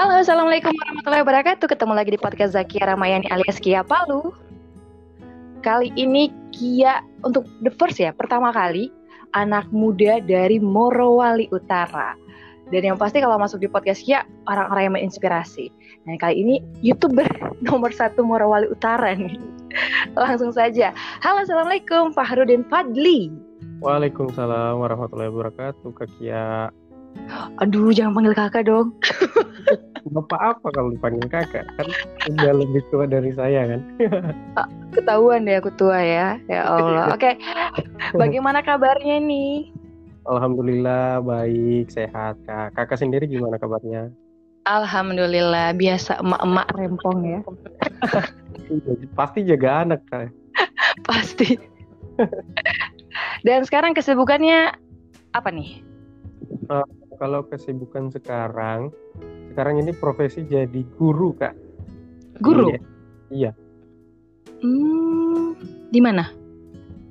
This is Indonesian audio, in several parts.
Halo, Assalamualaikum warahmatullahi wabarakatuh. Ketemu lagi di podcast Zakia Ramayani alias Kia Palu. Kali ini Kia untuk the first ya, pertama kali anak muda dari Morowali Utara. Dan yang pasti kalau masuk di podcast Kia, orang-orang yang menginspirasi. Dan kali ini YouTuber nomor satu Morowali Utara nih. Langsung saja. Halo, Assalamualaikum Fahrudin Fadli. Waalaikumsalam warahmatullahi wabarakatuh, Kak Kia. Aduh, jangan panggil kakak dong. Bapak apa kalau dipanggil kakak? Kan udah lebih tua dari saya kan. Ketahuan deh aku tua ya. Ya Allah. Oke. Bagaimana kabarnya nih? Alhamdulillah baik, sehat Kak. Kakak sendiri gimana kabarnya? Alhamdulillah biasa emak-emak rempong ya. Pasti jaga anak Kak. Pasti. Dan sekarang kesibukannya apa nih? Uh, kalau kesibukan sekarang, sekarang ini profesi jadi guru kak. Guru? Iya. iya. Hmm, di mana?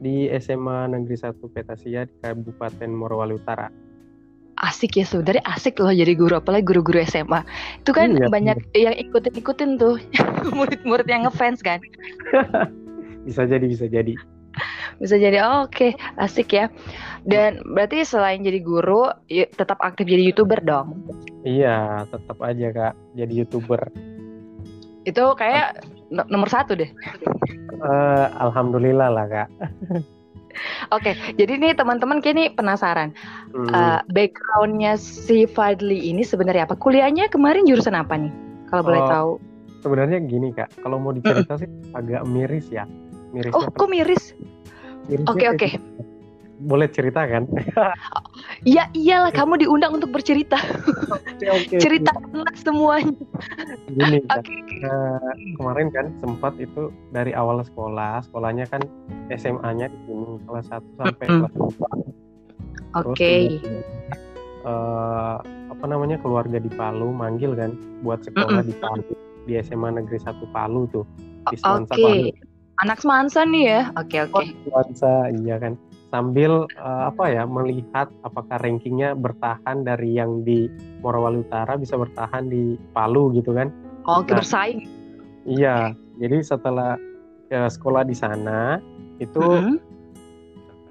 Di SMA Negeri 1 Petasia di Kabupaten Morowali Utara. Asik ya sebenarnya asik loh jadi guru apalagi guru-guru SMA. Itu kan iya, banyak iya. yang ikutin-ikutin tuh murid-murid yang ngefans kan. bisa jadi bisa jadi bisa jadi oh, oke okay. asik ya dan berarti selain jadi guru tetap aktif jadi youtuber dong iya tetap aja kak jadi youtuber itu kayak nomor satu deh uh, alhamdulillah lah kak Oke, okay, jadi nih teman-teman kini penasaran hmm. uh, backgroundnya si Fadli ini sebenarnya apa? Kuliahnya kemarin jurusan apa nih? Kalau boleh oh, tahu. Sebenarnya gini kak, kalau mau dicerita sih agak miris ya. Miris oh, kok miris? Oke oke. Okay, okay. Boleh cerita kan? Iya iyalah kamu diundang untuk bercerita. okay, okay, cerita okay. semuanya. Gini kan, okay. uh, kemarin kan sempat itu dari awal sekolah, sekolahnya kan SMA-nya di sini kelas 1 sampai mm -hmm. kelas 4. Oke. Okay. Uh, apa namanya keluarga di Palu manggil kan buat sekolah mm -hmm. di Palu di SMA Negeri 1 Palu tuh di Oke. Okay. Anak semansa nih ya. Oke okay, oke. Okay. Semansa iya kan. Sambil uh, apa ya melihat apakah rankingnya bertahan dari yang di Morowali Utara bisa bertahan di Palu gitu kan. Oh, oke nah, bersaing. Iya. Jadi setelah ya, sekolah di sana itu mm -hmm.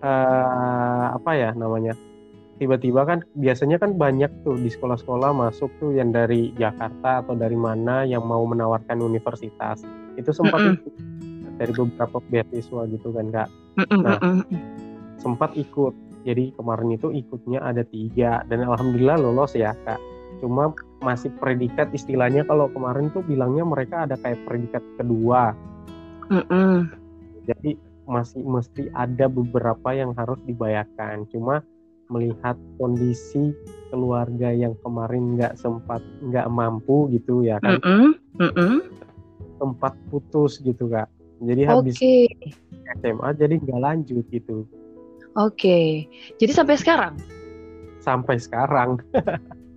uh, apa ya namanya? tiba-tiba kan biasanya kan banyak tuh di sekolah-sekolah masuk tuh yang dari Jakarta atau dari mana yang mau menawarkan universitas itu sempat mm -hmm dari beberapa beasiswa gitu kan kak. Nah sempat ikut. Jadi kemarin itu ikutnya ada tiga dan alhamdulillah lolos ya kak. Cuma masih predikat istilahnya kalau kemarin tuh bilangnya mereka ada kayak predikat kedua. Mm-mm. Jadi masih mesti ada beberapa yang harus dibayarkan. Cuma melihat kondisi keluarga yang kemarin nggak sempat nggak mampu gitu ya kan. Mm-mm. Mm-mm. Sempat putus gitu kak jadi habis okay. SMA jadi nggak lanjut gitu oke okay. jadi sampai sekarang sampai sekarang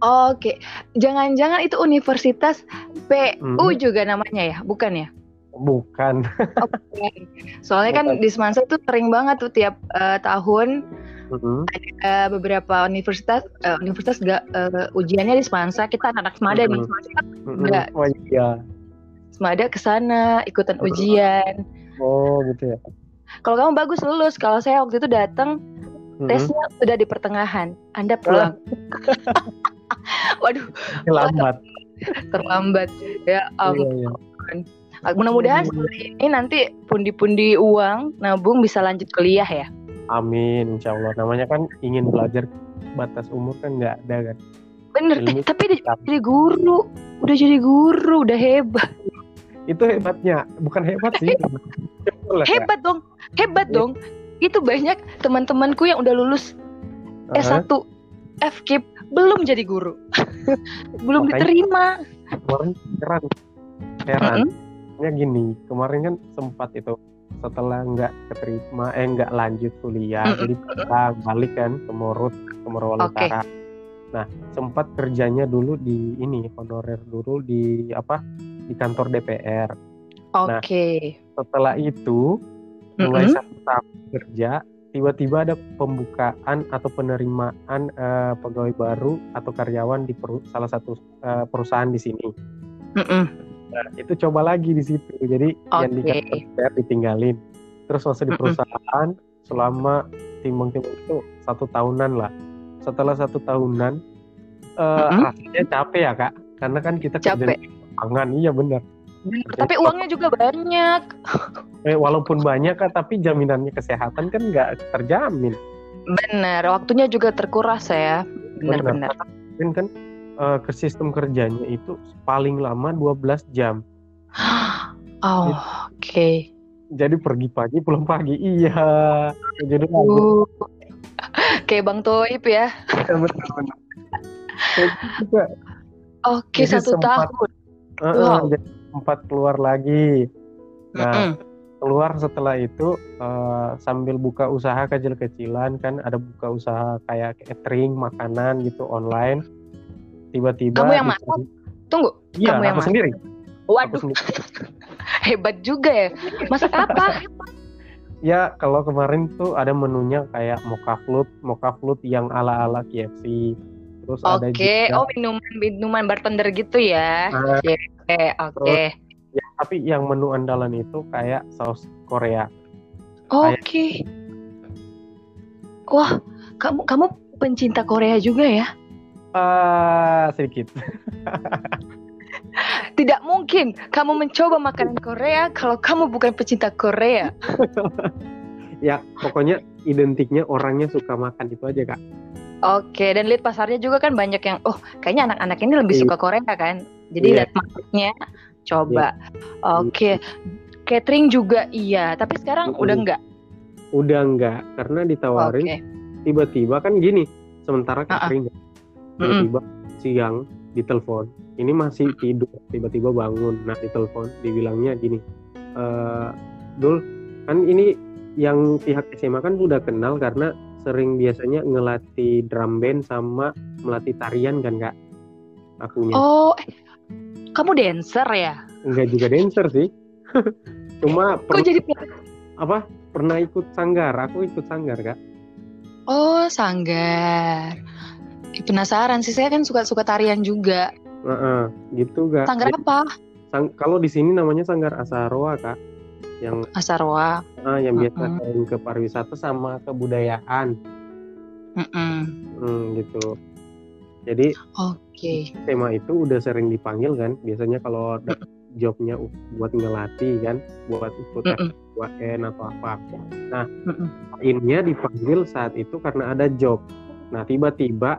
oke okay. jangan-jangan itu universitas PU hmm. juga namanya ya bukan ya bukan okay. soalnya kan bukan. kan di Semansa tuh sering banget tuh tiap uh, tahun Mm-hmm. Ada beberapa universitas, uh, universitas gak uh, ujiannya di Semansa. Kita anak Semada mm-hmm. nih, Semansa kan mm-hmm. Oh iya. Semada ke sana ikutan ujian. Oh gitu ya. Kalau kamu bagus lulus. Kalau saya waktu itu datang hmm. tesnya sudah di pertengahan. Anda pulang. Waduh. Terlambat. Terlambat. Ya ampun. Iya, iya. Mudah-mudahan ini nanti pundi-pundi uang nabung bisa lanjut kuliah ya. Amin, insya Allah. Namanya kan ingin belajar batas umur kan nggak ada kan. Bener, eh, tapi udah jadi guru, udah jadi guru, udah hebat itu hebatnya bukan hebat sih hebat dong hebat ya. dong itu banyak teman-temanku yang udah lulus uh -huh. S1 FKIP belum jadi guru belum Makanya, diterima kemarin heran heran mm -hmm. gini kemarin kan sempat itu setelah nggak keterima eh nggak lanjut kuliah mm -hmm. jadi kita balik kan ke Morut ke Morowali okay. Utara nah sempat kerjanya dulu di ini honorer dulu di apa di kantor DPR. Oke. Okay. Nah, setelah itu mulai mm -hmm. satu tahun kerja tiba-tiba ada pembukaan atau penerimaan uh, pegawai baru atau karyawan di peru salah satu uh, perusahaan di sini. Mm -mm. Nah, itu coba lagi di situ. Jadi okay. yang dikasih ditinggalin. Terus masuk di perusahaan mm -mm. selama timbang-timbang itu satu tahunan lah. Setelah satu tahunan, uh, mm -hmm. rasanya capek ya kak, karena kan kita capek. kerja di pangan, iya benar. Tapi uangnya juga banyak. Eh, walaupun banyak kak, tapi jaminannya kesehatan kan nggak terjamin. Benar, waktunya juga terkuras ya. Benar-benar. Kan kan uh, ke sistem kerjanya itu paling lama 12 jam. oh, oke. Okay. Jadi pergi pagi pulang pagi. Iya. Jadi uh, kayak Bang Toib ya. Iya betul betul. Oke, satu sempat, tahun. Uh, wow. Jadi sempat keluar lagi. Nah, mm -mm. keluar setelah itu uh, sambil buka usaha kecil-kecilan kan ada buka usaha kayak catering, makanan gitu online. Tiba-tiba Kamu yang masak? Tunggu. Iya, Kamu yang aku sendiri. Waduh. Aku sendiri. Hebat juga ya. Masak apa? ya kalau kemarin tuh ada menunya kayak mocha float, mocha float yang ala-ala KFC Terus Oke, okay. oh minuman minuman bartender gitu ya. Ah. Oke, oke. Okay. Ya, tapi yang menu andalan itu kayak saus Korea. Oke. Okay. Wah, kamu kamu pencinta Korea juga ya? Uh, sedikit. Tidak mungkin kamu mencoba makanan Korea kalau kamu bukan pecinta Korea. ya, pokoknya identiknya orangnya suka makan itu aja, Kak. Oke, dan lihat pasarnya juga kan banyak yang, oh kayaknya anak-anak ini lebih iya. suka Korea kan. Jadi yeah. lihat marketnya, coba. Yeah. Oke, catering juga iya, tapi sekarang udah enggak? Udah enggak, karena ditawarin okay. tiba-tiba kan gini, sementara catering uh -uh. tiba-tiba mm -mm. siang ditelepon, ini masih tidur, tiba-tiba bangun, nah ditelepon, dibilangnya gini, e, Dul, kan ini yang pihak SMA kan udah kenal karena sering biasanya ngelatih drum band sama melatih tarian kan kak? Akunya. Oh eh, kamu dancer ya? Enggak juga dancer sih. Cuma kok jadi apa? Pernah ikut sanggar? Aku ikut sanggar kak. Oh sanggar. Penasaran sih. Saya kan suka suka tarian juga. Uh -uh, gitu kak. Sanggar apa? sang kalau di sini namanya sanggar asarwa kak yang Asarwa uh, yang biasa mm -hmm. ke pariwisata sama kebudayaan mm -mm. Hmm, gitu jadi oke okay. tema itu udah sering dipanggil kan biasanya kalau ada jobnya buat ngelatih kan buat ikut mm -mm. atau apa nah mm -mm. innya dipanggil saat itu karena ada job nah tiba-tiba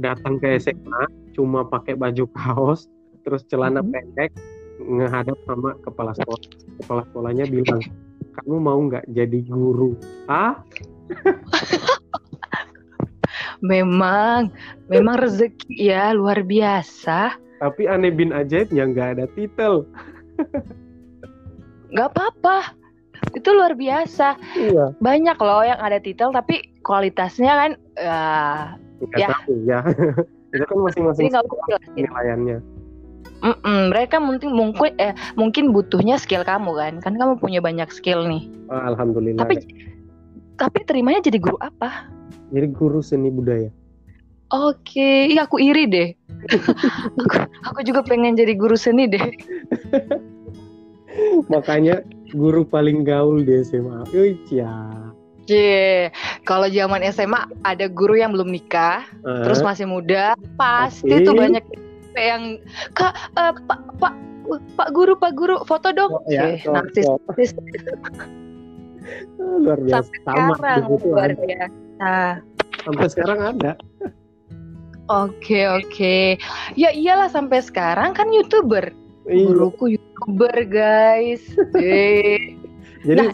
datang ke SMA cuma pakai baju kaos terus celana mm -hmm. pendek ngehadap sama kepala sekolah. Kepala sekolahnya bilang kamu mau nggak jadi guru? Ah memang memang rezeki ya luar biasa. Tapi aneh bin ajaibnya nggak ada titel. Nggak apa-apa. Itu luar biasa. Iya. banyak loh yang ada titel tapi kualitasnya kan uh, ya tahu, ya. Itu kan masing-masing penilaiannya Mm-mm, mereka mungkin mungkin eh mungkin butuhnya skill kamu kan? Kan kamu punya banyak skill nih. Oh, alhamdulillah. Tapi tapi terimanya jadi guru apa? Jadi guru seni budaya. Oke iya aku iri deh. Aku, aku juga pengen jadi guru seni deh. Makanya guru paling gaul di SMA ya Yeah. Kalau zaman SMA ada guru yang belum nikah, uh, terus masih muda, pasti okay. tuh banyak yang kak uh, pak pak pak guru pak guru foto dong. Oh, ya, okay. narsis luar biasa sampai sama sekarang luar biasa. Sampai sekarang ada. Oke oke, ya iyalah sampai sekarang kan youtuber, iya. guruku youtuber guys. Jadi nah,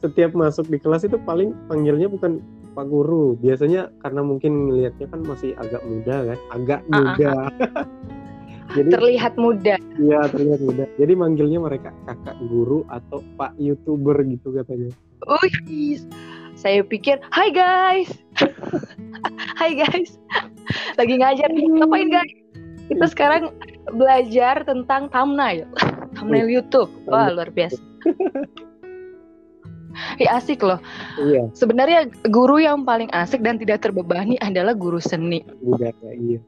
setiap masuk di kelas itu paling panggilnya bukan Pak Guru. Biasanya karena mungkin ngelihatnya kan masih agak muda kan, agak ah, ah, muda. Uh, uh, Jadi terlihat muda. Iya, terlihat muda. Jadi manggilnya mereka kakak guru atau Pak YouTuber gitu katanya. Oh, yes. Saya pikir, "Hai guys." Hai guys. Lagi ngajar nih. Ngapain guys? Kita sekarang belajar tentang thumbnail. thumbnail YouTube. Wah, luar biasa. Ya asik loh. Iya, Sebenarnya guru yang paling asik dan tidak terbebani adalah guru seni. budaya iya.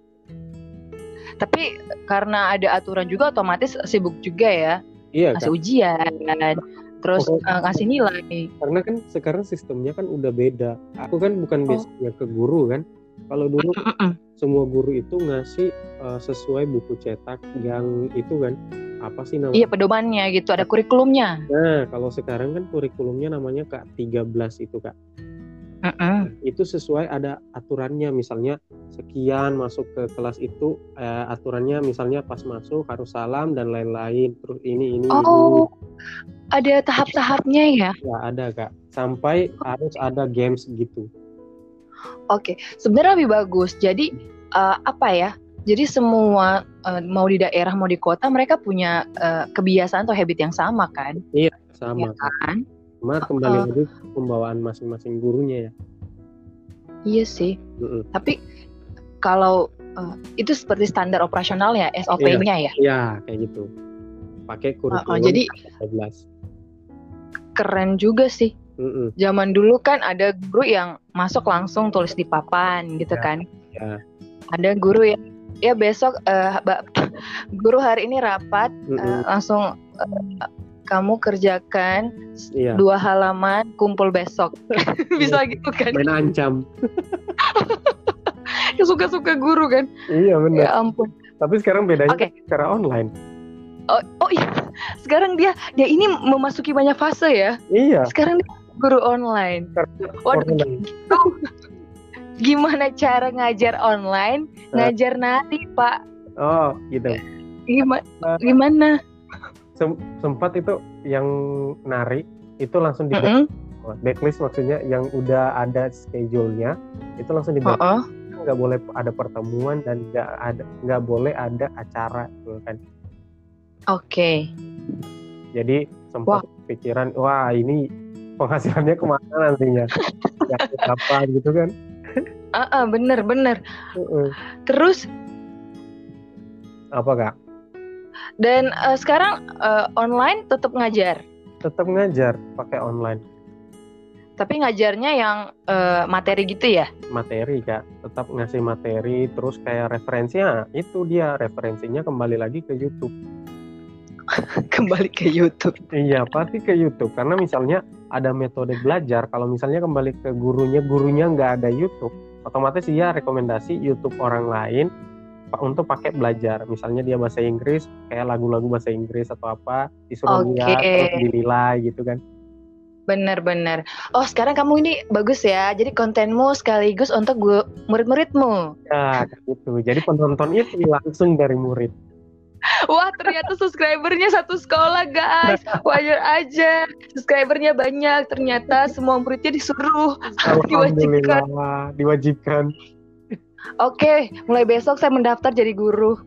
Tapi karena ada aturan juga otomatis sibuk juga ya. Iya Ngasih kan, ujian, terus eh, ngasih nilai. karena kan sekarang sistemnya kan udah beda. Aku kan bukan Oh. basicnya ke guru kan. Kalau dulu semua guru itu ngasih eh, sesuai buku cetak yang itu kan apa sih namanya? Iya pedomannya gitu, ada kurikulumnya. Nah, kalau sekarang kan kurikulumnya namanya Kak 13 itu Kak. Mm-mm. Itu sesuai ada aturannya misalnya sekian masuk ke kelas itu eh, aturannya misalnya pas masuk harus salam dan lain-lain. Terus ini ini Oh, ada tahap-tahapnya ya. ini ya ada Kak. Sampai harus ada games gitu. Oke, sebenarnya lebih bagus. Jadi eh, apa ya? Jadi semua eh, mau di daerah mau di kota mereka punya eh, kebiasaan atau habit yang sama kan? Sama. Ya kan? Cuma kembali Uh-uh. lagi pembawaan masing-masing gurunya ya. Iya sih. Mm-mm. Tapi kalau eh, itu seperti standar operasional ya SOP-nya ya. Ya, kayak gitu. Pakai kurikulum Uh-uh, jadi 13. keren juga sih. Mm-mm. Zaman dulu kan ada guru yang masuk langsung tulis di papan gitu Ya, kan. ya. Ada guru yang ya besok ba- guru hari ini rapat Mm-mm. eh, langsung eh, kamu kerjakan Iya. dua halaman kumpul besok bisa gitu kan Main ancam. suka-suka guru kan Iya benar. ya ampun Tapi sekarang bedanya Oke. secara online. oh, oh iya sekarang dia dia ini memasuki banyak fase ya Iya. sekarang dia guru online Waduh, online. gimana cara ngajar online Eh. ngajar nari pak Oh, gitu. gimana Nah. gimana Sem- sempat itu yang nari itu langsung di Mm-mm. backlist maksudnya yang udah ada schedule-nya itu langsung di Oh-oh. nggak boleh ada pertemuan dan nggak ada nggak boleh ada acara gitu kan. oke Jadi sempat pikiran wah ini penghasilannya ke mana nantinya? ya apa gitu kan? Ah, ah, bener bener Heeh. terus Apa kak? Dan eh, sekarang eh, online tetap ngajar? Tetap ngajar pakai online. Tapi ngajarnya yang eh, materi gitu ya? Materi kak. Tetap ngasih materi terus kayak referensinya itu dia. Referensinya kembali lagi ke YouTube. kembali ke YouTube. Iya pasti ke YouTube. Karena misalnya ada metode belajar kalau misalnya kembali ke gurunya gurunya nggak ada YouTube otomatis dia rekomendasi YouTube orang lain untuk pakai belajar misalnya dia bahasa Inggris kayak lagu-lagu bahasa Inggris atau apa disuruh Oke. lihat terus dinilai gitu kan Bener-bener. Oh sekarang kamu ini bagus ya. Jadi kontenmu sekaligus untuk gu- murid-muridmu. ya gitu jadi penonton itu langsung dari murid Wah ternyata subscribernya satu sekolah guys. Wajar aja. Subscribernya banyak. Ternyata semua muridnya disuruh. Diwajibkan. Diwajibkan Oke, mulai besok saya mendaftar jadi guru.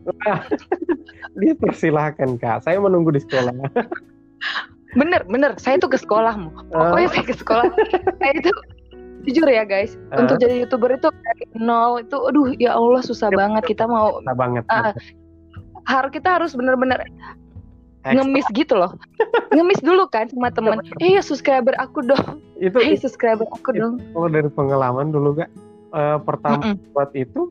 dia persilahkan kak saya menunggu di sekolah Bener, bener. Saya tuh ke sekolahmu. Ah. Pokoknya saya ke sekolah. saya itu jujur ya guys. Ah. Untuk jadi youtuber itu nol itu, aduh ya Allah susah Ya, banget. Kita mau Nah, banget Ah, harus kita harus bener-bener ngemis gitu loh. ngemis dulu kan sama teman. Eh subscriber aku dong. itu Eh subscriber aku Itu- dong. kalau dari pengalaman dulu kak eh, pertama Mm-mm. buat itu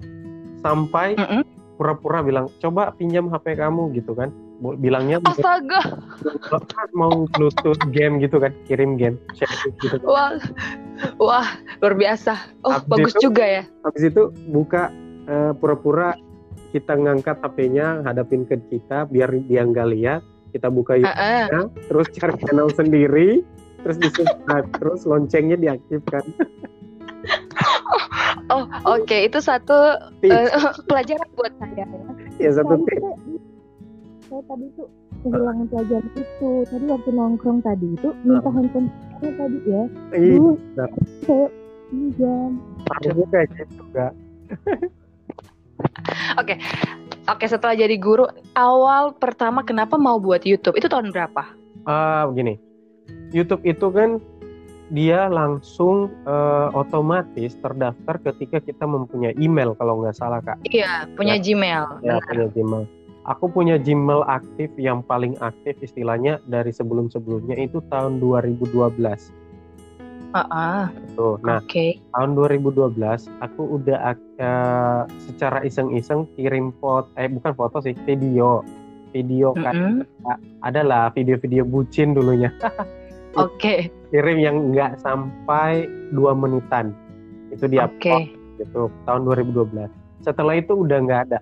sampai Mm-mm. pura-pura bilang coba pinjam HP kamu gitu kan bilangnya Astaga, mau bluetooth game gitu kan kirim game share gitu kan. wah, wah luar biasa. Oh Habis bagus itu- juga ya. habis itu buka eh, pura-pura kita ngangkat HP-nya hadapin ke kita biar dia nggak lihat kita buka. YouTube terus cari channel sendiri terus di subscribe terus loncengnya diaktifkan Oh oke itu satu eh, pelajaran buat saya. ya. ya satu tips saya, tadi tuh kehilangan pelajaran itu. Tadi waktu nongkrong tadi itu minta handphone saya tadi ya. Benar. saya pinjam. harusnya kayak gitu kak Oke setelah jadi guru awal pertama kenapa mau buat YouTube itu tahun berapa? Ah, begini. YouTube itu kan dia langsung eh, otomatis terdaftar ketika kita mempunyai email kalau nggak salah kak. Iya punya Gmail. Ya Benar. punya Gmail. Aku punya Gmail aktif yang paling aktif istilahnya dari sebelum-sebelumnya itu tahun 2012. Ah, ah, Tuh. Nah, oke. tahun 2012 aku udah eh, secara iseng-iseng kirim foto eh bukan foto sih, video. Video kan Mm-mm. adalah video-video bucin dulunya. Oke, kirim yang nggak sampai dua menitan. Itu dia oke. gitu tahun 2012. Setelah itu udah nggak ada.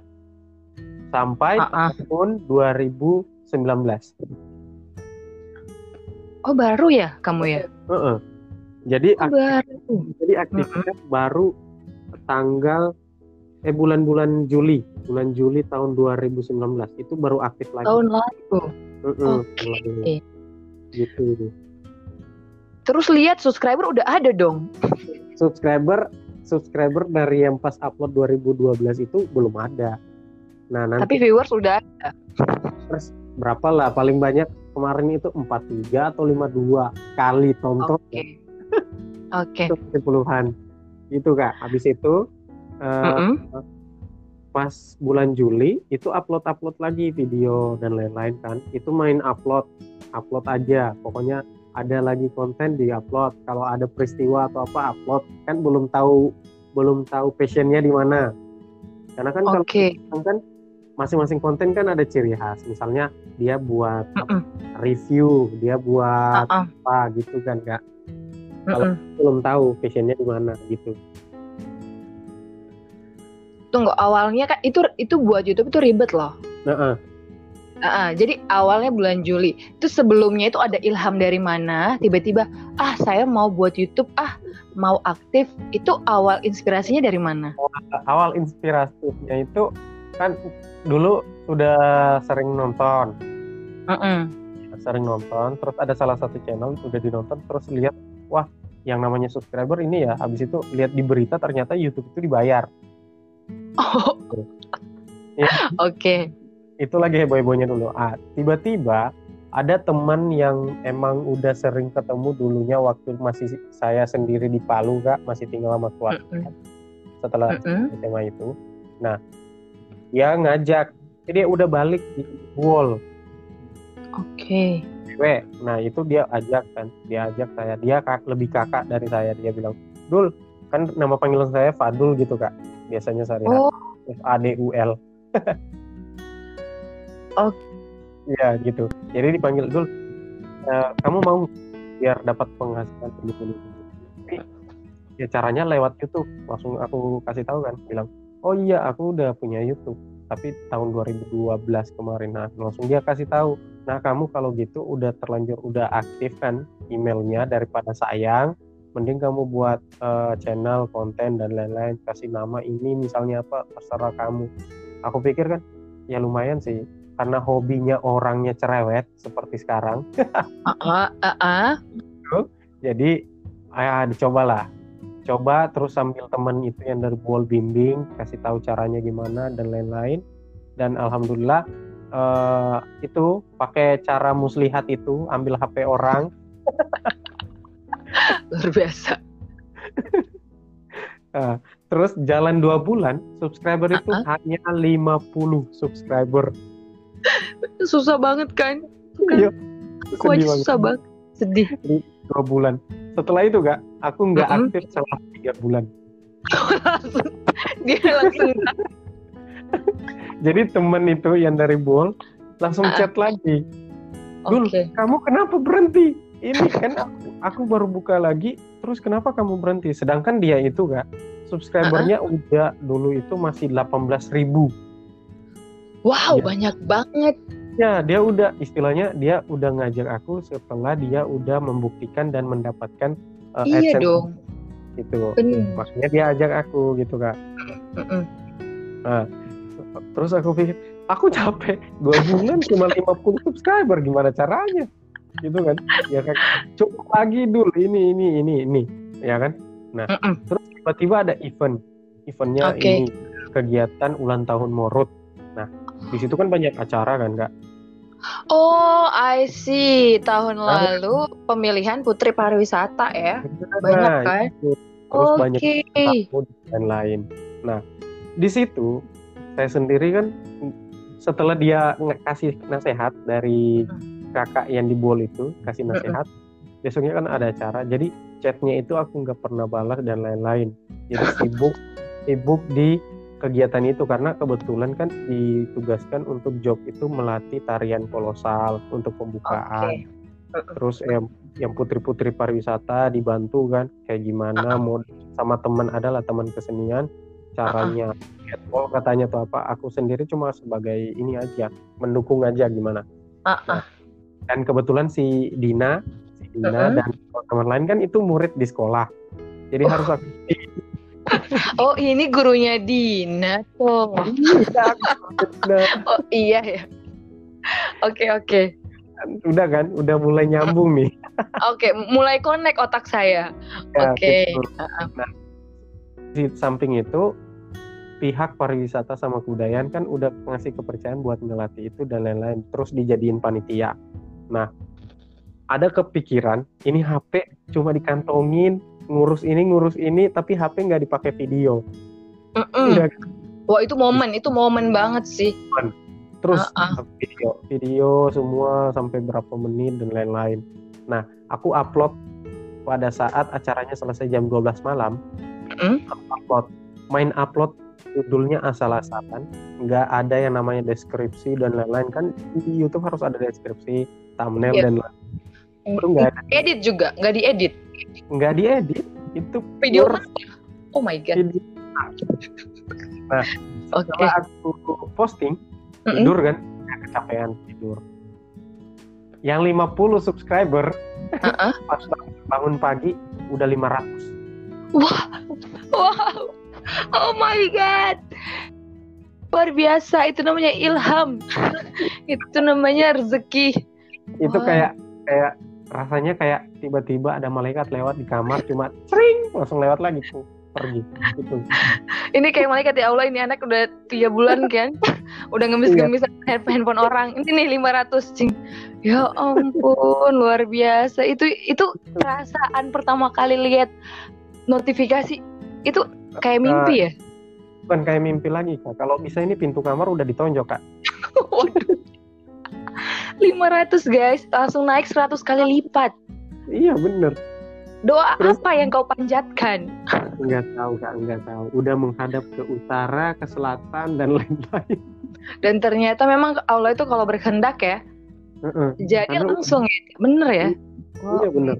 Sampai Ah, ah. tahun 2019. Oh baru ya kamu ya? Heeh. Jadi Oh, baru. jadi aktifnya baru tanggal eh bulan-bulan Juli, bulan Juli tahun 2019 itu baru aktif lagi. Tahun lalu. Heeh, Oke. bulan- Gitu. Terus lihat subscriber udah ada dong. Subscriber subscriber dari yang pas upload 2012 itu belum ada. Nah, nanti Tapi viewers udah ada. terus berapa lah paling banyak kemarin itu 43 atau 52 kali tonton Oke. Oke. itu puluhan. Gitu Kak. Habis itu eh, Mm-mm. pas bulan Juli itu upload-upload lagi video dan lain-lain kan. Itu main upload, upload aja. Pokoknya ada lagi konten di upload. Kalau ada peristiwa atau apa upload. Kan belum tahu belum tahu passionnya di mana. Karena kan kalau Oke. kan masing-masing konten kan ada ciri khas. Misalnya dia buat Mm-mm. review, dia buat Ah, ah. apa gitu kan Kak. Kalau- Mm-mm. Belum tahu passionnya di mana gitu. Tunggu awalnya kan itu itu buat YouTube itu ribet loh. Nah, eh, Ah. jadi awalnya bulan Juli. Itu sebelumnya itu ada ilham dari mana? Tiba-tiba ah saya mau buat YouTube ah mau aktif. Itu awal inspirasinya dari mana? awal inspirasinya itu kan dulu sudah sering nonton Mm-mm. sering nonton terus ada salah satu channel udah dinonton terus lihat wah yang namanya subscriber ini ya habis itu lihat di berita ternyata YouTube itu dibayar Oh. Ya. Oke. Itu lagi heboh-hebohnya dulu ah tiba-tiba ada teman yang emang udah sering ketemu dulunya waktu masih saya sendiri di Palu kak masih tinggal sama keluarga Mm-mm. setelah Mm-mm. SMA itu nah dia ngajak jadi dia udah balik di Wall Oke. cewek. Nah itu dia ajak kan, dia ajak saya. Dia kak, lebih kakak dari saya. Dia bilang, Dul, kan nama panggilan saya Fadul gitu kak. Biasanya sehari Oh. F A D U L. Oh. Iya gitu. Jadi dipanggil Dul, "eh, kamu mau biar dapat penghasilan gitu. Tapi ya caranya lewat YouTube. Langsung aku kasih tahu kan, bilang, oh iya aku udah punya YouTube. Tapi tahun 2012 kemarin, nah langsung dia kasih tahu Nah, kamu kalau gitu udah terlanjur udah aktif kan emailnya daripada sayang, mending kamu buat eh, channel, konten dan lain-lain, kasih nama ini misalnya apa, terserah kamu. Aku pikir kan ya lumayan sih karena hobinya orangnya cerewet seperti sekarang. Ah, ah, ah. Jadi ya dicobalah. Coba terus sambil temen itu yang dari Buol bimbing, kasih tahu caranya gimana dan lain-lain. Dan alhamdulillah eh, itu pakai cara muslihat itu ambil HP orang Luar biasa. terus jalan dua bulan subscriber itu hanya 50 subscriber Susah banget kan? Kan Iya, aku sedih aja banget. susah banget. Sedih. dua bulan setelah itu gak aku nggak Mm-mm. aktif selama tiga bulan Dia langsung jadi temen itu yang dari Buol langsung Ah. chat lagi Dul, Oke. kamu kenapa berhenti ini kan aku, aku baru buka lagi terus kenapa kamu berhenti sedangkan dia itu gak subscribernya udah dulu itu masih 18.000 ribu Wow, Iya. banyak banget. ya dia udah istilahnya dia udah ngajak aku setelah dia udah membuktikan dan mendapatkan uh, Iya AdSense dong. gitu Bener. makanya dia ajak aku gitu kak Mm-mm. terus aku pikir aku capek dua bulan cuma 50 subscriber gimana caranya gitu kan ya kan cukup lagi dulu ini ini ini ini ya kan Mm-mm. terus tiba-tiba ada event eventnya Oke. ini kegiatan ulang tahun Morut nah di situ kan banyak acara kan kak Oh, I see. Tahun Ah. lalu pemilihan Putri Pariwisata ya. Banyak Nah, kan? itu. terus Oke. banyak tamu dan lain nah di situ saya sendiri kan setelah dia ngasih nasihat dari kakak yang di Bol itu kasih nasihat besoknya kan ada acara jadi chatnya itu aku nggak pernah balas dan lain-lain jadi sibuk sibuk di kegiatan itu karena kebetulan kan ditugaskan untuk job itu melatih tarian kolosal untuk pembukaan. Terus yang yang putri-putri pariwisata dibantu kan kayak gimana mau sama teman adalah teman kesenian caranya catwalk katanya tuh apa aku sendiri cuma sebagai ini aja mendukung aja gimana. Uh-uh. dan kebetulan si Dina si Dina Uh-uh. dan teman lain kan itu murid di sekolah. Jadi Oh. harus aku Oh ini gurunya Dina tuh. Oh iya ya. Oke oke. udah kan udah mulai nyambung nih Oke, mulai connect otak saya. Ya, Oke. betul. Nah, di samping itu pihak pariwisata sama kebudayaan kan udah ngasih kepercayaan buat ngelatih itu dan lain-lain terus dijadiin panitia nah ada kepikiran ini HP cuma dikantongin ngurus ini ngurus ini tapi HP nggak dipakai video. Mm-mm. udah. Wah itu momen, itu momen banget sih. terus Ah, video video semua sampai berapa menit dan lain-lain. Nah aku upload pada saat acaranya selesai jam 12 malam. Aku upload. Main upload judulnya asal-asalan. Nggak ada yang namanya deskripsi dan lain-lain. Kan di YouTube harus ada deskripsi thumbnail Iya. dan lain itu nggak ada. Edit juga, nggak diedit. Nggak diedit itu Video pure? Oh my god. video. Oke. setelah aku posting Mm-mm. tidur kan kecapean tidur yang 50 subscriber Uh-uh. pas bangun pagi udah 500 Wow. Oh my god. Luar biasa, itu namanya ilham. itu namanya rezeki. itu Wah. kayak kayak rasanya kayak tiba-tiba ada malaikat lewat di kamar cuma sering langsung lewat lagi tuh pergi gitu Ini kayak malaikat ya Allah, ini anak udah tiga bulan kan. udah ngemis-ngemis handphone handphone orang. Ini nih 500 cing. Ya ampun, luar biasa. Itu itu perasaan pertama kali lihat notifikasi itu kayak mimpi ya. bukan kayak mimpi lagi kak kalau bisa ini pintu kamar udah ditonjok kak Waduh. 500 guys, langsung naik 100 kali lipat. iya bener Doa Terus? apa yang kau panjatkan? nggak tahu kak nggak tahu udah menghadap ke utara ke selatan dan lain-lain Dan ternyata memang Allah itu kalau berkehendak ya, Heeh. jadi Karena- langsung ya. Bener ya? iya bener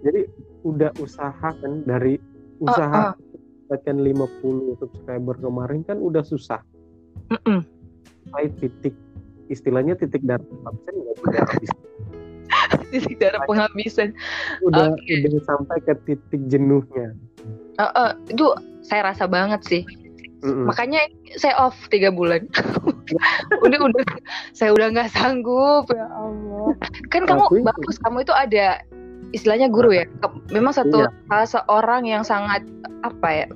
jadi udah usaha kan dari Uh, usaha dapatkan 50 subscriber kemarin kan udah susah Mm-mm. sampai titik istilahnya titik darah nggak udah habis Titik darah penghabisan. udah Oke. udah sampai ke titik jenuhnya Eh, eh, itu saya rasa banget sih. Mm-mm. Makanya saya off tiga bulan. udah udah saya udah nggak sanggup ya Allah. Kan kamu Aku itu- bagus, kamu itu ada istilahnya guru ya. Ke- Memang satu Iya. salah seorang yang sangat apa ya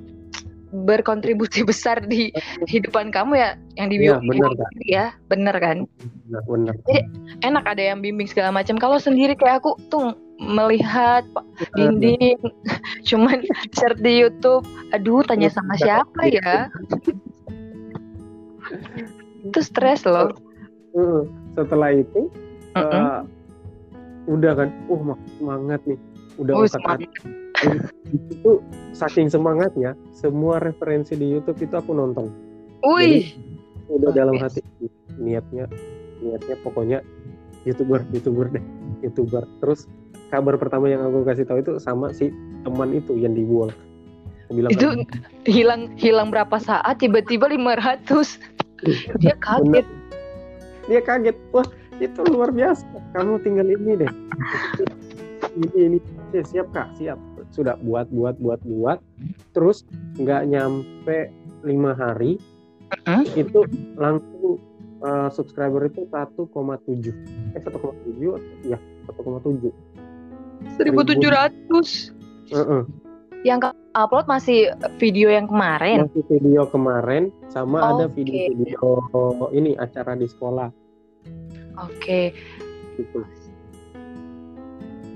berkontribusi besar di kehidupan kamu ya yang di Iya, benar, Kak. ya bener kan Nah, bener. enak ada yang bimbing segala macam kalau sendiri kayak aku tuh melihat Pak, dinding cuman share di YouTube aduh tanya sama siapa ya itu stres loh. Setelah itu Mm-mm. eh, udah kan, uh semangat nih, udah Oh, semangat. hati. Itu saking semangatnya, semua referensi di YouTube itu aku nonton. Wih, Udah dalam hati niatnya, niatnya pokoknya youtuber, youtuber deh, youtuber. Terus kabar pertama yang aku kasih tahu itu sama si teman itu yang di wall. Aku bilang itu "Aduh, hilang hilang berapa saat? Tiba-tiba 500 dia kaget. Dia kaget. Wah itu luar biasa. Kamu tinggal ini deh. Ini ini. Siap kak. Siap sudah buat buat buat buat. Terus nggak nyampe lima hari Mm-mm. itu langsung eh, subscriber itu 1,7 eh 1,7 ya 1,7 1700 Heeh. yang kamu upload masih video yang kemarin? Masih video kemarin sama ada Oke. video-video ini acara di sekolah. Oke. Gitu.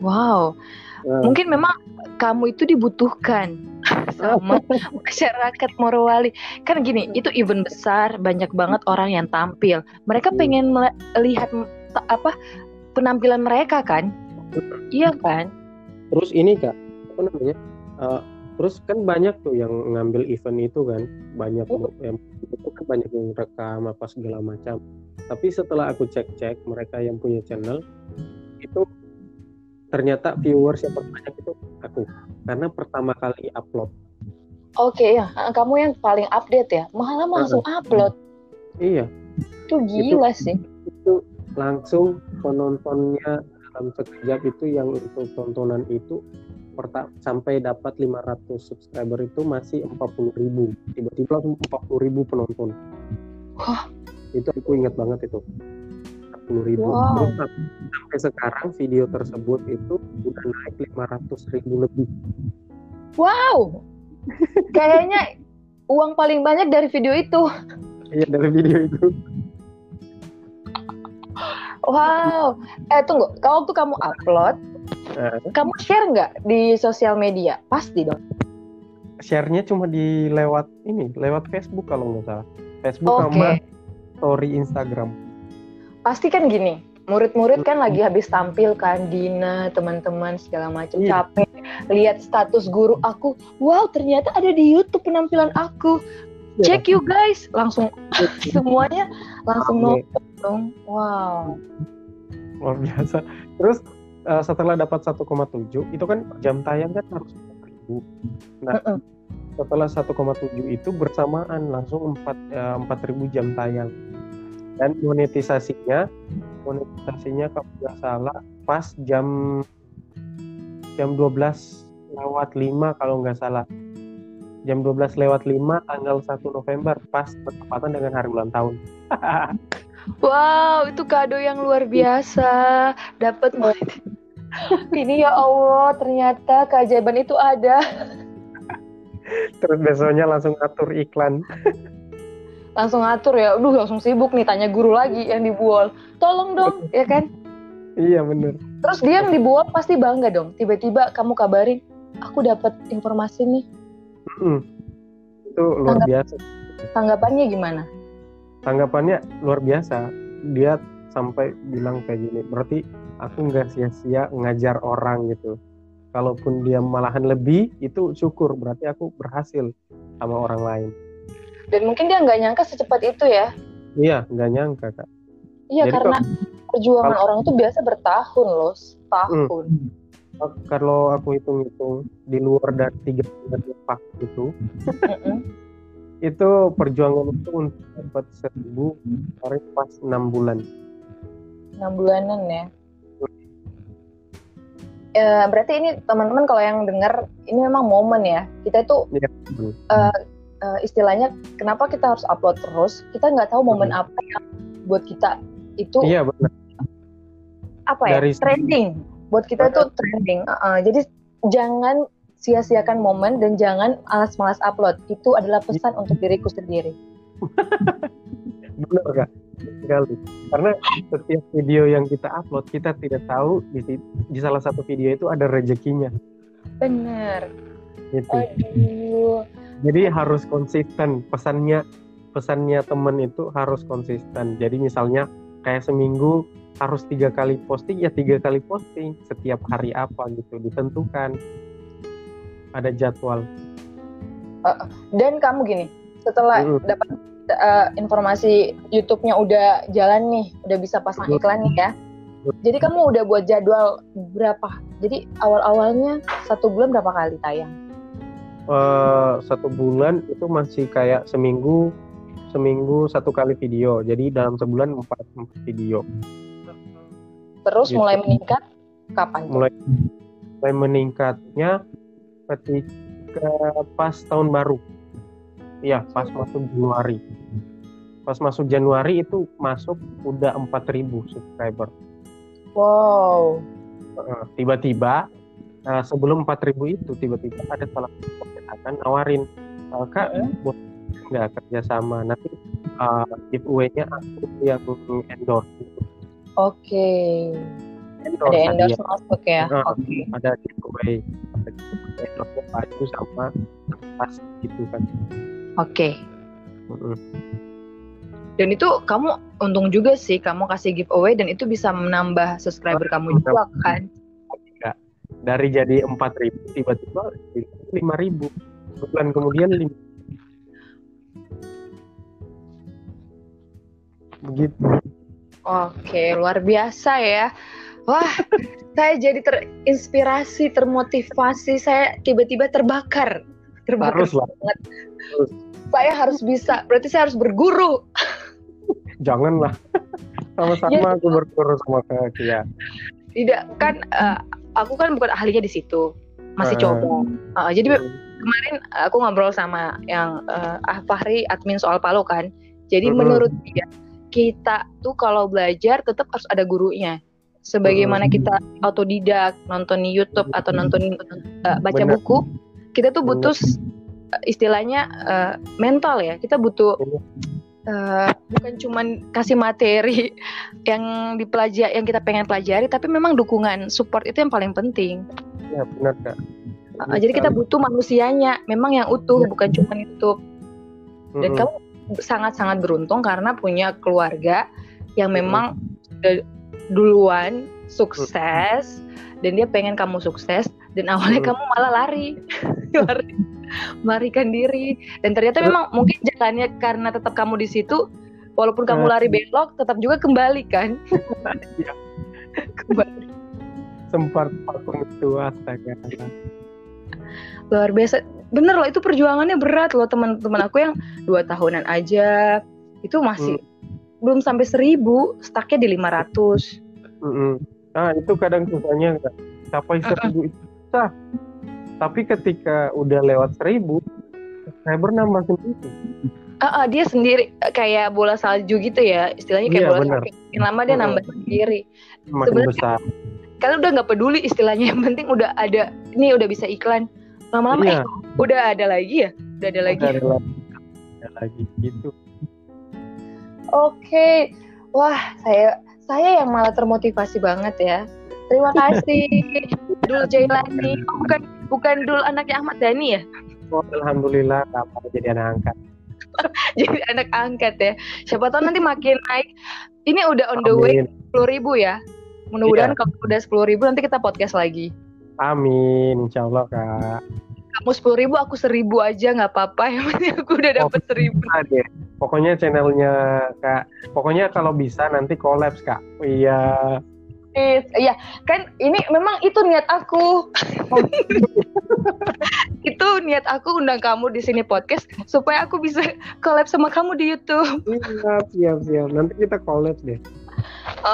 Wow Nah, mungkin memang kamu itu dibutuhkan sama masyarakat Morowali. Kan gini itu event besar banyak banget orang yang tampil. Mereka Hmm. pengen melihat apa penampilan mereka kan? Iya kan? Terus ini kak apa namanya? Uh, terus kan banyak tuh yang ngambil event itu kan. Banyak Oh. yang itu banyak yang rekam apa segala macam. Tapi setelah aku cek-cek mereka yang punya channel itu ternyata viewers yang terbanyak itu aku karena pertama kali upload Oke ya, kamu yang paling update ya. Malah langsung upload. iya Itu gila sih. itu langsung penontonnya dalam sekejap itu yang untuk tontonan itu perta- sampai dapat 500 subscriber itu masih 40.000 ribu tiba-tiba langsung 40.000 ribu penonton Wah. itu aku ingat banget itu 40.000 ribu Wow. Terus sampai sekarang video tersebut itu udah naik 500 ribu lebih Wow. Kayaknya uang paling banyak dari video itu. iya dari video itu Wow. Eh tunggu, kalau waktu kamu upload, Nah, kamu share nggak di sosial media? Pasti dong. share-nya cuma di lewat ini lewat Facebook kalau nggak salah Facebook Oke. sama story Instagram Pasti kan gini, murid-murid kan lagi habis tampil kan, Dina, teman-teman segala macam Iya. capek. Lihat status guru aku, wow ternyata ada di YouTube penampilan aku. Iya. Check you guys, langsung semuanya langsung Rame. nonton dong. Wow. luar biasa. Terus eh, setelah dapat 1,7 itu kan jam tayang kan harus 4.000. Nah, Mm-mm. setelah 1,7 itu bersamaan langsung 4 eh, 4.000 jam tayang. Dan monetisasinya monetisasinya kalau nggak salah pas jam jam 12 lewat 5 kalau nggak salah. Jam 12 lewat 5 tanggal 1 November pas bertepatan dengan hari ulang tahun. Wow, itu kado yang luar biasa. Dapat Ini ya Allah, ternyata keajaiban itu ada. Terus besoknya langsung atur iklan. Langsung ngatur ya. Aduh, langsung sibuk nih tanya guru lagi yang dibual. Tolong dong, ya kan? Iya bener. Terus dia yang dibual pasti bangga dong. Tiba-tiba kamu kabarin, aku dapat informasi nih. Mm. Itu luar Tanggap- biasa. Tanggapannya gimana? Tanggapannya luar biasa. Dia sampai bilang kayak gini. Berarti aku nggak sia-sia ngajar orang gitu. Kalaupun dia malahan lebih, itu syukur. Berarti aku berhasil sama orang lain. Dan mungkin dia nggak nyangka secepat itu ya. Iya, nggak nyangka kak. Iya, Jadi karena perjuangan kalau- orang itu biasa bertahun loh, tahun. Kalau aku hitung-hitung di luar dari tiga bulan itu, itu perjuangan itu untuk dapat seribu kemarin pas enam bulan. 6 bulanan ya. Eh, berarti ini teman-teman kalau yang dengar ini memang momen ya. Kita itu Iya. Eh, istilahnya kenapa kita harus upload terus? Kita nggak tahu momen Mhm. apa yang buat kita itu Iya benar. apa ya dari- trending. Buat kita itu trending. Uh-uh. Jadi jangan sia-siakan momen dan jangan alas-malas upload. Itu adalah pesan untuk diriku sendiri. Benar kak sekali. Karena setiap video yang kita upload kita tidak tahu di, di salah satu video itu ada rezekinya. Bener. Gitu. Aduh. Jadi harus konsisten pesannya pesannya temen itu harus konsisten. Jadi misalnya kayak seminggu harus tiga kali posting ya tiga kali posting setiap hari apa gitu ditentukan ada jadwal. Dan kamu gini, setelah Mm. dapat uh, informasi YouTube-nya udah jalan nih, udah bisa pasang Mm. iklan nih ya. Jadi kamu udah buat jadwal berapa? Jadi awal-awalnya satu bulan berapa kali tayang? Eh, satu bulan itu masih kayak seminggu seminggu satu kali video. Jadi dalam sebulan empat, empat video. Terus Gitu. mulai meningkat kapan? mulai mulai meningkatnya ketika pas tahun baru. Iya, pas masuk Januari. Pas masuk Januari itu masuk udah 4000 subscriber. Wow. Heeh, Tiba-tiba eh, sebelum 4000 itu tiba-tiba ada salah satu percetakan nawarin, "Eh, "Kak, boleh nggak kerja sama nanti eh, giveaway-nya aku yang endorse." Oke. Endorse Ada hadiah. endorse masuk ya. Heeh. Oke. ada giveaway ada giveaway endorse baju sama tas gitu kan Oke. Mm-mm. Dan itu kamu untung juga sih kamu kasih giveaway dan itu bisa menambah subscriber kamu juga kan. Dari jadi empat ribu tiba-tiba lima ribu bulan kemudian lima begitu Oke, luar biasa ya. Wah, saya jadi terinspirasi, termotivasi, saya tiba-tiba terbakar. Terbakar harus lah banget. Harus. Saya harus bisa, berarti saya harus berguru. janganlah sama-sama Ya. aku berguru sama kak Kia Tidak, kan eh, aku kan bukan ahlinya di situ. Masih Eh. coba. Eh, jadi kemarin aku ngobrol sama yang eh, ah Fahri admin soal Palo kan. Jadi Mm-mm. menurut dia kita tuh kalau belajar tetap harus ada gurunya. Sebagaimana Mm. kita autodidak, nonton di YouTube atau nonton eh, baca buku, kita tuh butuh eh, istilahnya eh, mental ya. Kita butuh Eh, bukan cuman kasih materi yang dipelajari yang kita pengen pelajari, tapi memang dukungan, support itu yang paling penting. ya benar kak Uh, jadi kita butuh manusianya, memang yang utuh, Iya. bukan cuma YouTube. Dan Mm-mm. kamu sangat-sangat beruntung karena punya keluarga yang memang sudah duluan sukses dan dia pengen kamu sukses dan awalnya Mm. kamu malah lari, lari, melarikan diri. Dan ternyata memang mungkin jalannya karena tetap kamu di situ, walaupun kamu Mm. lari belok, tetap juga kembali kan? Iya. kembali. sempat vakum itu astaga luar biasa bener loh itu perjuangannya berat loh teman-teman aku yang dua tahunan aja itu masih belum sampai seribu stucknya di 500 Mm-mm. Nah itu kadang susahnya nggak capai seribu itu susah. Tapi ketika udah lewat seribu, subscriber nambah sendiri. Ah, ah, dia sendiri kayak bola salju gitu ya istilahnya kayak Iya, bola bener. salju makin lama dia nambah sendiri Makin Sebenarnya- besar. kalian udah nggak peduli istilahnya yang penting udah ada ini udah bisa iklan lama-lama Iya. eh udah ada lagi ya udah ada lagi Udah ada lagi. Ada lagi gitu. Oke, wah saya saya yang malah termotivasi banget ya. Terima kasih Dul Jailani. Oh, bukan bukan Dul anaknya Ahmad Dhani ya? Oh, Alhamdulillah apa jadi anak angkat. Jadi anak angkat ya. Siapa tahu nanti makin naik. Ini udah on the way Amin. sepuluh ribu ya. Mudah-mudahan Iya. kalau udah sepuluh ribu nanti kita podcast lagi. Amin, insya Allah kak. Kamu sepuluh ribu, aku seribu aja nggak apa-apa. Yang penting aku udah dapet seribu. Deh. Pokoknya channelnya kak. Pokoknya kalau bisa nanti kolaps kak. Iya. Iya, kan ini memang itu niat aku. itu niat aku undang kamu di sini podcast supaya aku bisa collab sama kamu di YouTube. Siap, siap, siap. Nanti kita kolaps deh.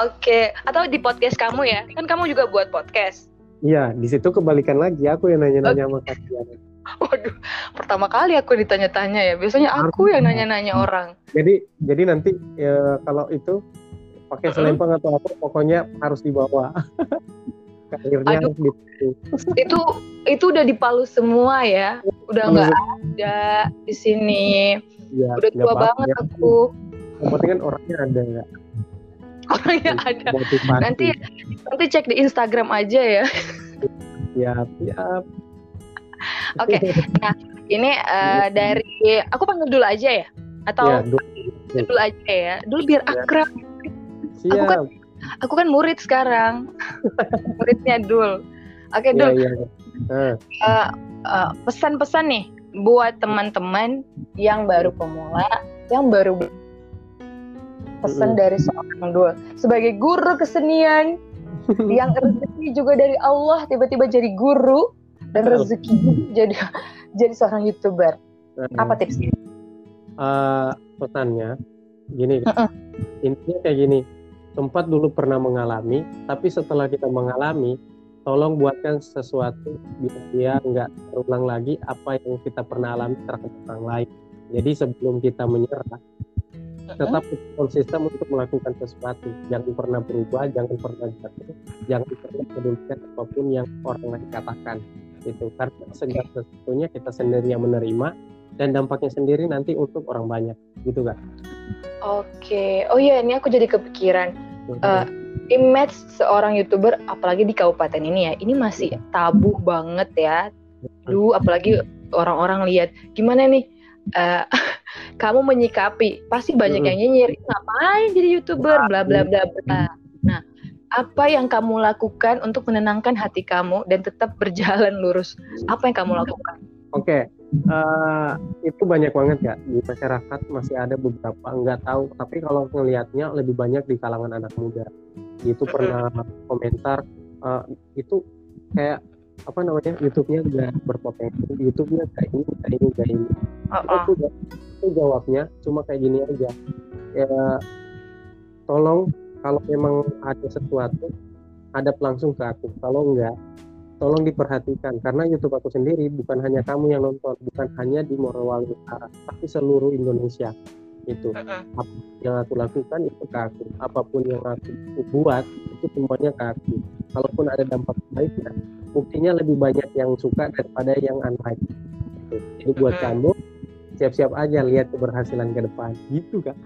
Oke, atau di podcast kamu ya? Kan kamu juga buat podcast. Iya, di situ kebalikan lagi. Aku yang nanya-nanya sama kak Tiana. Waduh, pertama kali aku ditanya-tanya ya. Biasanya aku yang nanya-nanya orang. Jadi, jadi nanti ya, kalau itu pakai selempang atau apa, pokoknya harus dibawa. Akhirnya Aduh. di Itu itu udah dipalus semua ya. Udah nggak ada di sini. ya, Udah tua banget ya. aku. Yang penting kan orangnya ada ya. Orangnya ada. Motivasi. Nanti nanti cek di Instagram aja ya. Siap, siap. Oke, Ini eh, dari aku panggil dulu aja ya? Atau Ya, du- dulu aja ya? Dulu biar Ya. Siap. Aku kan- Aku kan murid sekarang. Muridnya Dul. Oke, Iya, Dul. iya. Nah, eh, eh, pesan-pesan nih buat teman-teman yang baru pemula, yang baru pesan Mm-mm. dari seorang Dul sebagai guru kesenian yang rezeki juga dari Allah tiba-tiba jadi guru dan rezeki jadi jadi seorang youtuber. Apa tipsnya? eh, pesannya gini, Mm-mm. intinya kayak gini. Tempat dulu pernah mengalami, tapi setelah kita mengalami, tolong buatkan sesuatu biar dia nggak terulang lagi apa yang kita pernah alami terhadap orang lain. Jadi sebelum kita menyerah, tetap konsisten untuk melakukan sesuatu. Jangan pernah berubah, jangan pernah jatuh, jangan pernah pedulikan apa pun yang orang lain katakan. Itu karena segala sesuatunya kita sendiri yang menerima dan dampaknya sendiri nanti untuk orang banyak, gitu kan? Oke, oh iya ini aku jadi kepikiran. Eh, image seorang youtuber apalagi di kabupaten ini ya ini masih tabu banget ya. Dulu apalagi orang-orang lihat. Gimana nih? Eh, kamu menyikapi pasti banyak Mm-mm. yang nyinyir ngapain jadi youtuber? Bla bla bla bla. Nah apa yang kamu lakukan untuk menenangkan hati kamu dan tetap berjalan lurus? Apa yang kamu lakukan? Oke, eh, itu banyak banget ya di masyarakat masih ada beberapa nggak tahu, tapi kalau ngelihatnya lebih banyak di kalangan anak muda. Itu pernah komentar eh, itu kayak apa namanya YouTube-nya udah berpotensi, YouTube-nya kayak ini, kayak ini, kayak ini. Oh, oh. itu jawabnya cuma kayak gini aja. Ya, tolong kalau memang ada sesuatu hadap langsung ke aku. Kalau enggak, tolong diperhatikan karena YouTube aku sendiri bukan hanya kamu yang nonton, bukan hanya di Morowali Utara, tapi seluruh Indonesia. Itu apa yang aku lakukan itu ke aku. Apa pun yang aku buat itu semuanya ke aku. Kalaupun ada dampak baiknya, buktinya lebih banyak yang suka daripada yang unlike. Gitu. Jadi buat kamu siap-siap aja lihat keberhasilan ke depan gitu kan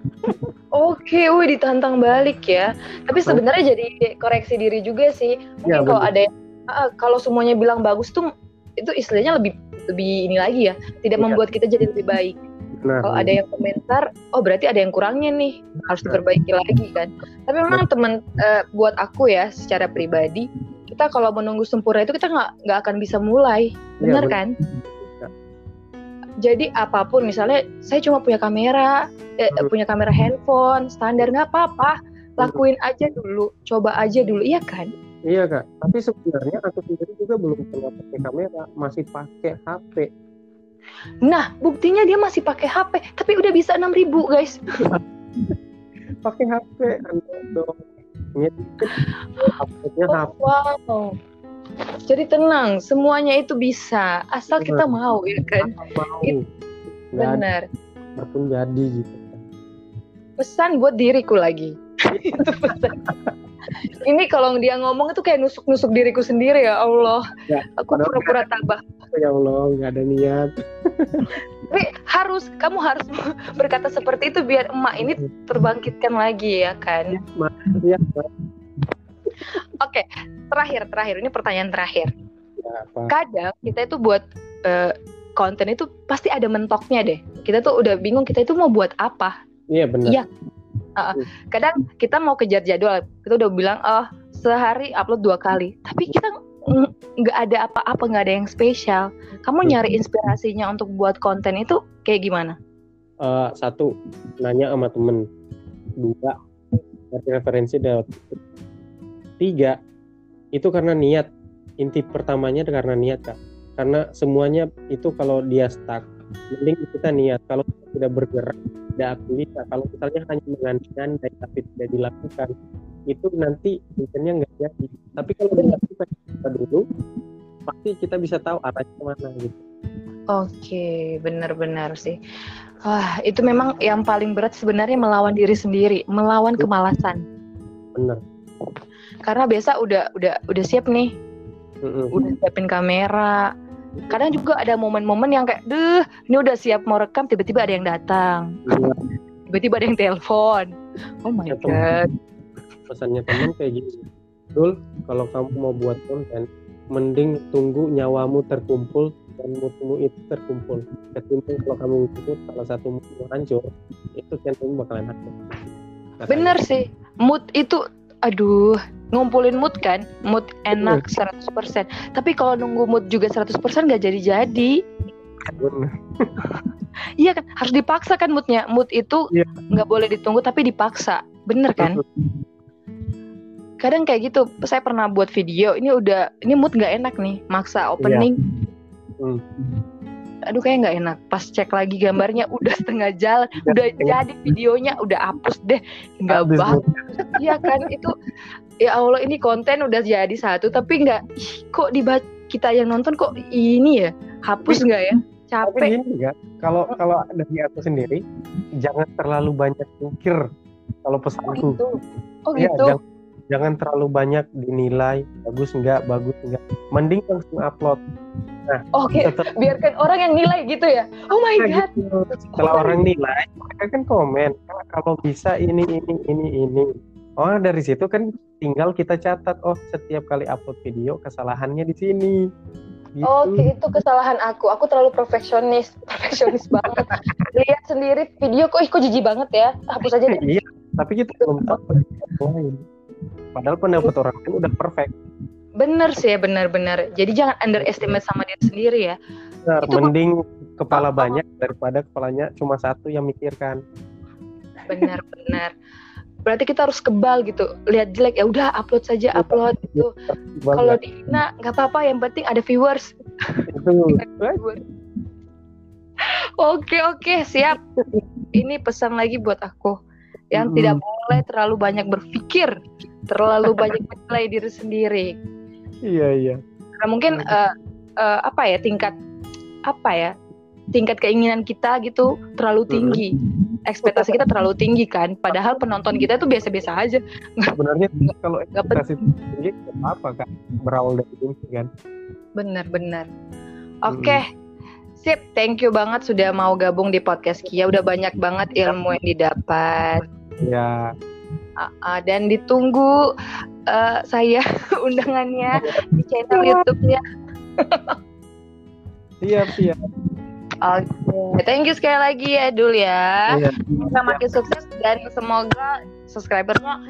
Oke, wih ditantang balik ya. Tapi sebenarnya jadi koreksi diri juga sih. Mungkin Ya, kalau ada yang ah, kalau semuanya bilang bagus tuh itu istilahnya lebih lebih ini lagi ya, tidak Iya. membuat kita jadi lebih baik. nah Kalau ada yang komentar, oh berarti ada yang kurangnya nih, harus diperbaiki lagi kan. Tapi memang teman eh, buat aku ya secara pribadi, kita kalau menunggu sempurna itu kita nggak nggak akan bisa mulai, bener bener. kan? Ya. Jadi apa pun misalnya saya cuma punya kamera, eh, Hmm. punya kamera handphone standar nggak apa-apa, lakuin aja dulu, coba aja dulu, iya kan? Iya kak, tapi sebenarnya aku sendiri juga belum pernah pakai kamera, masih pakai HP. Nah buktinya dia masih pakai HP, tapi udah bisa 6000 guys. Pakai HP, dong. Uploadnya Oh, HP. wow. Jadi tenang, semuanya itu bisa, asal kita mau ya kan? mau. It- Benar. pun jadi gitu. Pesan buat diriku lagi. itu pesan. Ini kalau dia ngomong itu kayak nusuk-nusuk diriku sendiri ya Allah. Ya, Aku pura-pura tabah. Ya Allah, nggak ada niat. Tapi harus, kamu harus berkata seperti itu biar emak ini terbangkitkan lagi ya kan? Ya, Kak. Oke, terakhir terakhir ini pertanyaan terakhir. Ya, apa? Kadang kita itu buat eh, konten itu pasti ada mentoknya deh. Kita tuh udah bingung kita itu mau buat apa. Iya benar. Iya. Kadang kita mau kejar jadwal, kita udah bilang oh sehari upload dua kali, tapi kita ng- nggak ada apa-apa, nggak ada yang spesial. Kamu nyari inspirasinya untuk buat konten itu kayak gimana? Eh, satu, nanya sama temen. Dua, cari referensi dari Tiga, itu karena niat. Inti pertamanya karena niat kak. Karena semuanya itu kalau dia stuck, mending kita niat. Kalau kita tidak bergerak, tidak aktivitas, kalau misalnya hanya mengandai tapi tidak dilakukan, itu nanti kontennya nggak jadi. Tapi kalau dilakukan kita dulu, pasti kita bisa tahu arahnya ke mana gitu. Oke, benar-benar sih. Wah, itu memang yang paling berat sebenarnya melawan diri sendiri, melawan kemalasan. Bener. Karena biasa udah udah udah siap nih, Mm-mm. udah siapin kamera. Kadang juga ada momen-momen yang kayak, deh, ini udah siap mau rekam, tiba-tiba ada yang datang, tiba-tiba ada yang telepon. Oh my god. pesannya teman kayak gini Dul kalau kamu mau buat konten mending tunggu nyawamu terkumpul dan moodmu itu terkumpul ketimbang kalau kamu ikut salah satu moodmu hancur itu channelmu bakalan hancur Katanya. Bener sih, mood itu, aduh, ngumpulin mood kan, mood enak 100%. Tapi kalau nunggu mood juga 100% nggak jadi-jadi. Iya kan, harus dipaksa kan moodnya. Mood itu Iya. nggak boleh ditunggu tapi dipaksa, bener kan? Kadang kayak gitu, saya pernah buat video, ini udah, ini mood nggak enak nih, maksa opening. Hmm. Aduh kayak nggak enak. Pas cek lagi gambarnya udah setengah jalan, udah jadi videonya, udah hapus deh, nggak Habis banget. Iya kan itu, ya Allah ini konten udah jadi satu, tapi nggak, kok dibaca kita yang nonton kok ini ya, hapus nggak ya? Capek. juga kalau kalau dari aku sendiri jangan terlalu banyak mikir kalau Oh pesanku gitu. Oh Ya, gitu. jangan, jangan terlalu banyak dinilai bagus enggak bagus enggak mending langsung upload Oke, tetap biarkan orang yang nilai gitu ya. Oh my god. gitu. Setelah Oh. orang nilai, mereka kan komen, "Ah, kalau bisa ini ini ini ini. Oh dari situ kan tinggal kita catat, oh setiap kali upload video kesalahannya di sini. Gitu. Oke, itu kesalahan aku. Aku terlalu perfeksionis, perfeksionis banget. Lihat sendiri video kok, ih kok jijik banget ya. Hapus aja deh. Iya, tapi kita belum tahu lain. padahal pendapat orang lain udah perfect Bener sih ya, bener-bener. Jadi jangan underestimate sama diri sendiri ya. Benar, Itu- mending kepala banyak daripada kepalanya cuma satu yang mikirkan Bener-bener. Berarti kita harus kebal gitu. Lihat jelek ya udah upload saja, upload gitu. Kalau dihina nggak apa-apa, yang penting ada viewers. itu Oke oke siap. Ini pesan lagi buat aku yang Mm-mm. tidak boleh terlalu banyak berpikir, terlalu banyak menilai diri sendiri. Iya iya Karena mungkin eh, eh, apa ya tingkat apa ya tingkat keinginan kita gitu terlalu tinggi. Ekspektasi kita terlalu tinggi kan. Padahal penonton kita tuh biasa-biasa aja. sebenarnya kalau ekspektasi tinggi apa kan berawal dari mimpi kan Bener-bener. Oke. Sip, thank you banget sudah mau gabung di podcast Kia. Udah banyak banget ilmu yang didapat. ya Ah, ah, dan ditunggu eh, saya undangannya di channel YouTube-nya. siap siap Oke, thank you sekali lagi ya Dul ya. Iya. Semoga makin sukses dan semoga subscribernya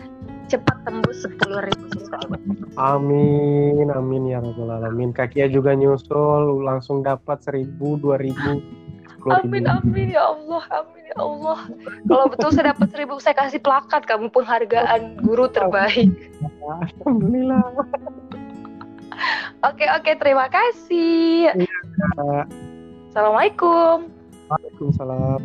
cepat tembus 10.000 subscriber. amin amin ya rabbal alamin kakia juga nyusul langsung dapat seribu dua ribu Amin amin ya Allah, amin ya Allah. Kalau betul saya dapat 1000 saya kasih plakat kamu penghargaan guru terbaik. alhamdulillah Oke oke terima kasih. Assalamualaikum. Waalaikumsalam